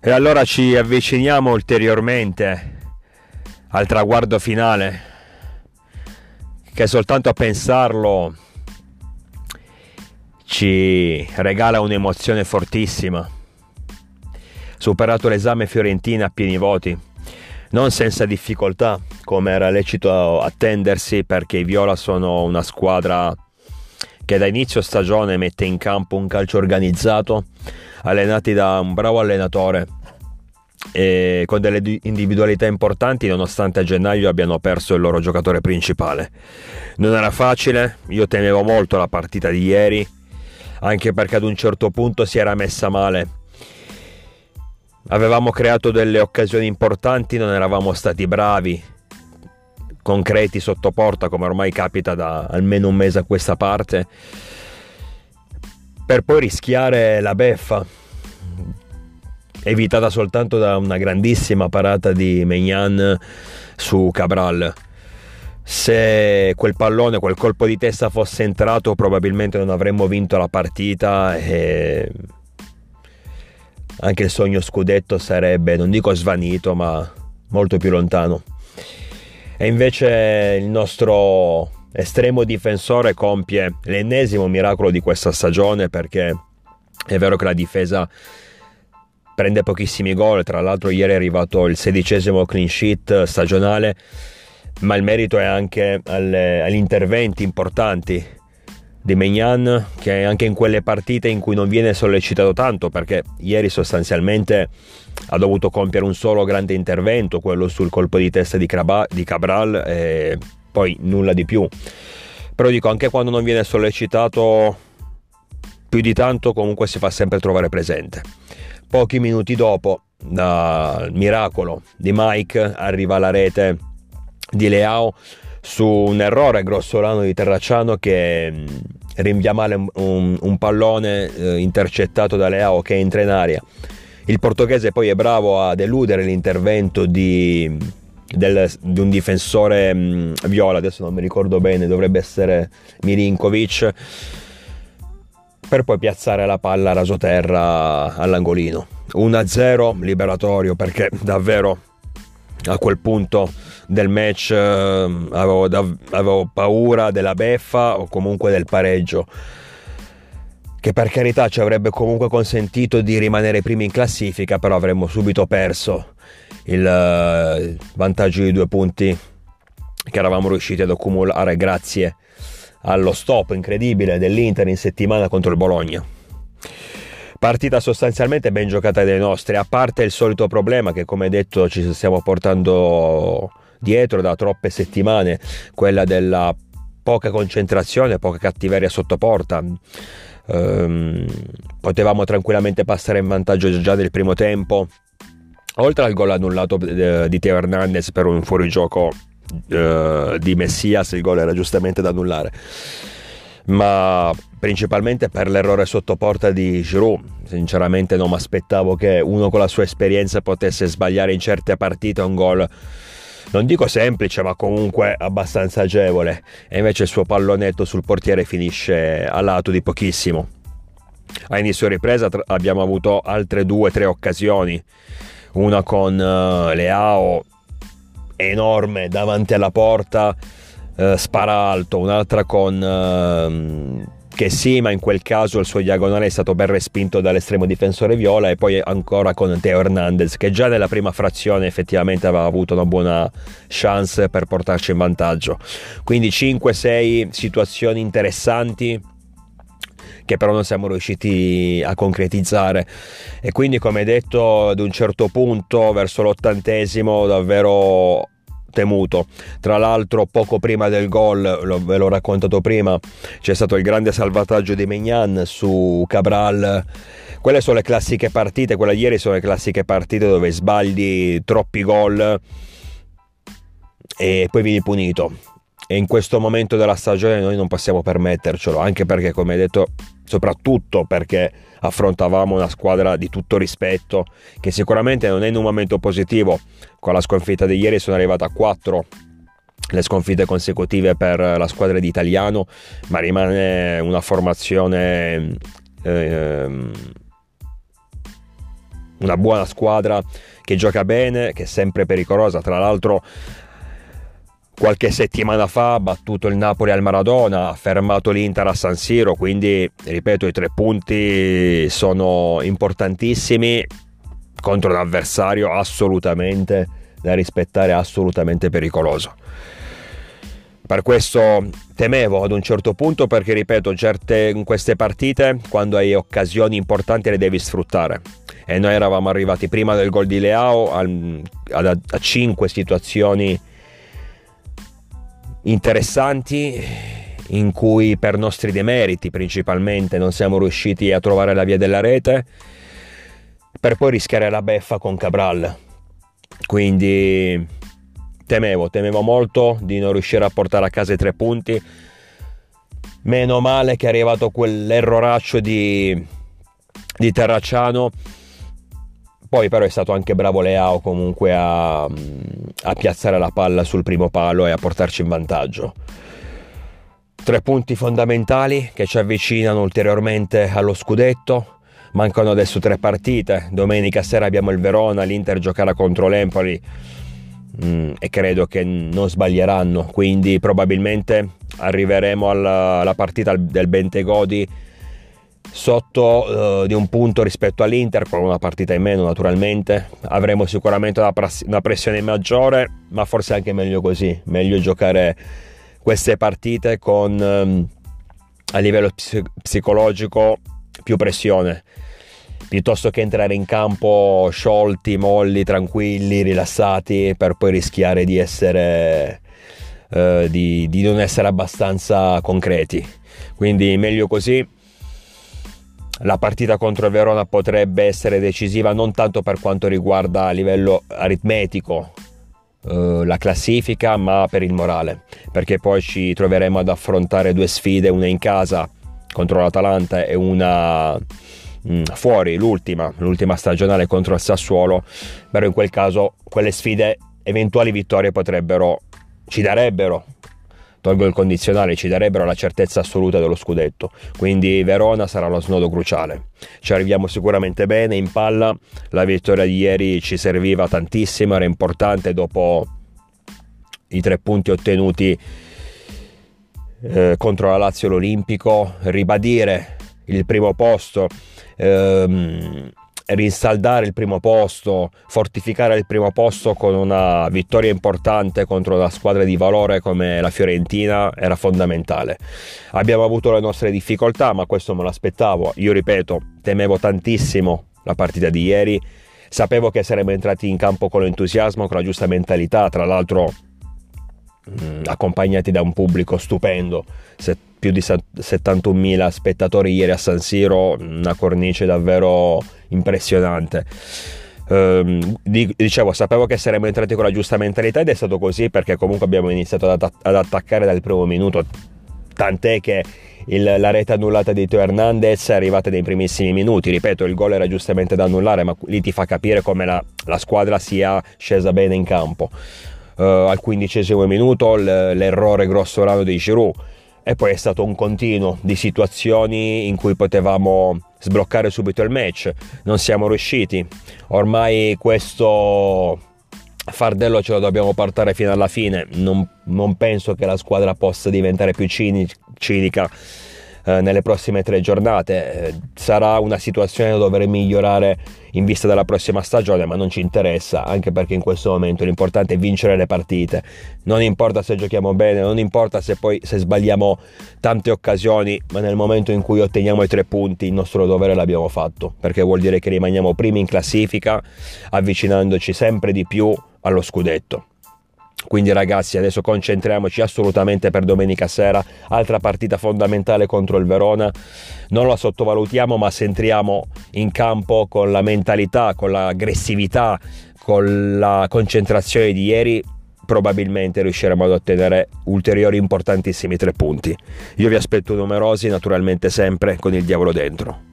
E allora ci avviciniamo ulteriormente al traguardo finale, che soltanto a pensarlo ci regala un'emozione fortissima. Superato l'esame Fiorentina a pieni voti, non senza difficoltà, come era lecito attendersi, perché i Viola sono una squadra che da inizio stagione mette in campo un calcio organizzato, allenati da un bravo allenatore e con delle individualità importanti nonostante a gennaio abbiano perso il loro giocatore principale. Non era facile, io temevo molto la partita di ieri, anche perché ad un certo punto si era messa male. Avevamo creato delle occasioni importanti, non eravamo stati bravi, concreti sotto porta come ormai capita da almeno un mese a questa parte, per poi rischiare la beffa evitata soltanto da una grandissima parata di Megnan su Cabral. Se quel pallone, quel colpo di testa fosse entrato, probabilmente non avremmo vinto la partita e anche il sogno scudetto sarebbe, non dico svanito, ma molto più lontano. E invece il nostro estremo difensore compie l'ennesimo miracolo di questa stagione perché è vero che la difesa prende pochissimi gol, tra l'altro ieri è arrivato il sedicesimo clean sheet stagionale, ma il merito è anche alle, agli interventi importanti di Megnan che anche in quelle partite in cui non viene sollecitato tanto perché ieri sostanzialmente ha dovuto compiere un solo grande intervento, quello sul colpo di testa di Cabral e poi nulla di più. Però dico anche quando non viene sollecitato più di tanto comunque si fa sempre trovare presente. Pochi minuti dopo, dal miracolo di Mike, arriva la rete di Leao su un errore grossolano di Terracciano che mm, rinvia male un, un pallone eh, intercettato da Leao che entra in aria. Il portoghese poi è bravo ad eludere l'intervento di, del, di un difensore mh, mm, viola, adesso non mi ricordo bene, dovrebbe essere Milinkovic per poi piazzare la palla rasoterra all'angolino. 1-0 liberatorio perché davvero a quel punto del match eh, avevo, avevo paura della beffa o comunque del pareggio che per carità ci avrebbe comunque consentito di rimanere primi in classifica però avremmo subito perso il eh, vantaggio di due punti che eravamo riusciti ad accumulare grazie allo stop incredibile dell'Inter in settimana contro il Bologna. Partita sostanzialmente ben giocata dai nostri, a parte il solito problema che come detto ci stiamo portando dietro da troppe settimane, quella della poca concentrazione, poca cattiveria sotto porta. Ehm, potevamo tranquillamente passare in vantaggio già nel primo tempo. Oltre al gol annullato eh, di Teo Hernandez per un fuorigioco uh, di Messias il gol era giustamente da annullare. Ma principalmente per l'errore sotto porta di Giroud. Sinceramente non mi aspettavo che uno con la sua esperienza potesse sbagliare in certe partite un gol non dico semplice ma comunque abbastanza agevole. E invece il suo pallonetto sul portiere finisce a lato di pochissimo. A inizio ripresa abbiamo avuto altre due o tre occasioni. Una con uh, Leao enorme davanti alla porta, eh, spara alto, un'altra con... Eh, che sì, ma in quel caso il suo diagonale è stato ben respinto dall'estremo difensore viola e poi ancora con Teo Hernandez che già nella prima frazione effettivamente aveva avuto una buona chance per portarci in vantaggio. Quindi 5-6 situazioni interessanti che però non siamo riusciti a concretizzare e quindi come detto ad un certo punto verso l'ottantesimo davvero temuto. Tra l'altro, poco prima del gol, lo, ve l'ho raccontato prima, c'è stato il grande salvataggio di Megnan su Cabral. Quelle sono le classiche partite, quella di ieri sono le classiche partite dove sbagli troppi gol e poi vieni punito e in questo momento della stagione noi non possiamo permettercelo, anche perché come detto, soprattutto perché affrontavamo una squadra di tutto rispetto, che sicuramente non è in un momento positivo, con la sconfitta di ieri sono arrivata a 4 le sconfitte consecutive per la squadra di Italiano, ma rimane una formazione eh, una buona squadra che gioca bene, che è sempre pericolosa, tra l'altro qualche settimana fa ha battuto il Napoli al Maradona, ha fermato l'Inter a San Siro, quindi ripeto i tre punti sono importantissimi contro un avversario assolutamente da rispettare, assolutamente pericoloso. Per questo temevo ad un certo punto perché, ripeto, certe, in queste partite, quando hai occasioni importanti le devi sfruttare. E noi eravamo arrivati prima del gol di Leao a, a, a 5 situazioni interessanti in cui per nostri demeriti principalmente non siamo riusciti a trovare la via della rete per poi rischiare la beffa con Cabral. Quindi temevo, temevo molto di non riuscire a portare a casa i tre punti. Meno male che è arrivato quell'erroraccio di, di Terracciano. Poi però è stato anche bravo Leao comunque a, a piazzare la palla sul primo palo e a portarci in vantaggio. Tre punti fondamentali che ci avvicinano ulteriormente allo scudetto. Mancano adesso tre partite. Domenica sera abbiamo il Verona, l'Inter giocherà contro l'Empoli mm, e credo che non sbaglieranno, quindi probabilmente arriveremo alla, alla partita del Bentegodi sotto uh, di un punto rispetto all'Inter con una partita in meno naturalmente avremo sicuramente una, pras- una, pressione maggiore ma forse anche meglio così meglio giocare queste partite con um, a livello ps- psicologico più pressione piuttosto che entrare in campo sciolti, molli, tranquilli, rilassati per poi rischiare di essere eh, di, di non essere abbastanza concreti. Quindi meglio così. La partita contro il Verona potrebbe essere decisiva non tanto per quanto riguarda a livello aritmetico eh, la classifica, ma per il morale, perché poi ci troveremo ad affrontare due sfide, una in casa contro l'Atalanta e una Mm, fuori l'ultima, l'ultima stagionale contro il Sassuolo, però in quel caso quelle sfide, eventuali vittorie potrebbero, ci darebbero, tolgo il condizionale, ci darebbero la certezza assoluta dello scudetto. Quindi Verona sarà lo snodo cruciale. Ci arriviamo sicuramente bene in palla, la vittoria di ieri ci serviva tantissimo, era importante dopo i tre punti ottenuti eh, contro la Lazio l'Olimpico, ribadire il primo posto ehm, rinsaldare il primo posto, fortificare il primo posto con una vittoria importante contro una squadra di valore come la Fiorentina era fondamentale. Abbiamo avuto le nostre difficoltà, ma questo me lo aspettavo. Io ripeto, temevo tantissimo la partita di ieri. Sapevo che saremmo entrati in campo con l'entusiasmo, con la giusta mentalità, tra l'altro mh, mm, accompagnati da un pubblico stupendo. Se più di 71.000 spettatori ieri a San Siro, una cornice davvero impressionante. Um, dicevo, sapevo che saremmo entrati con la giusta mentalità ed è stato così perché comunque abbiamo iniziato ad, ad attaccare dal primo minuto, tant'è che il, la rete annullata di Teo Hernandez è arrivata nei primissimi minuti. Ripeto, il gol era giustamente da annullare, ma lì ti fa capire come la, la squadra sia scesa bene in campo. Uh, al quindicesimo minuto l'errore grossolano di Giroud. E poi è stato un continuo di situazioni in cui potevamo sbloccare subito il match, non siamo riusciti. Ormai questo fardello ce lo dobbiamo portare fino alla fine, non, non penso che la squadra possa diventare più cinica eh, nelle prossime tre giornate. Eh, sarà una situazione da dover migliorare in vista della prossima stagione, ma non ci interessa, anche perché in questo momento l'importante è vincere le partite. Non importa se giochiamo bene, non importa se poi se sbagliamo tante occasioni, ma nel momento in cui otteniamo i tre punti il nostro dovere l'abbiamo fatto, perché vuol dire che rimaniamo primi in classifica, avvicinandoci sempre di più allo scudetto. Quindi ragazzi adesso concentriamoci assolutamente per domenica sera, altra partita fondamentale contro il Verona, non la sottovalutiamo ma se entriamo in campo con la mentalità, con l'aggressività, con la concentrazione di ieri probabilmente riusciremo ad ottenere ulteriori importantissimi tre punti. Io vi aspetto numerosi, naturalmente sempre con il diavolo dentro.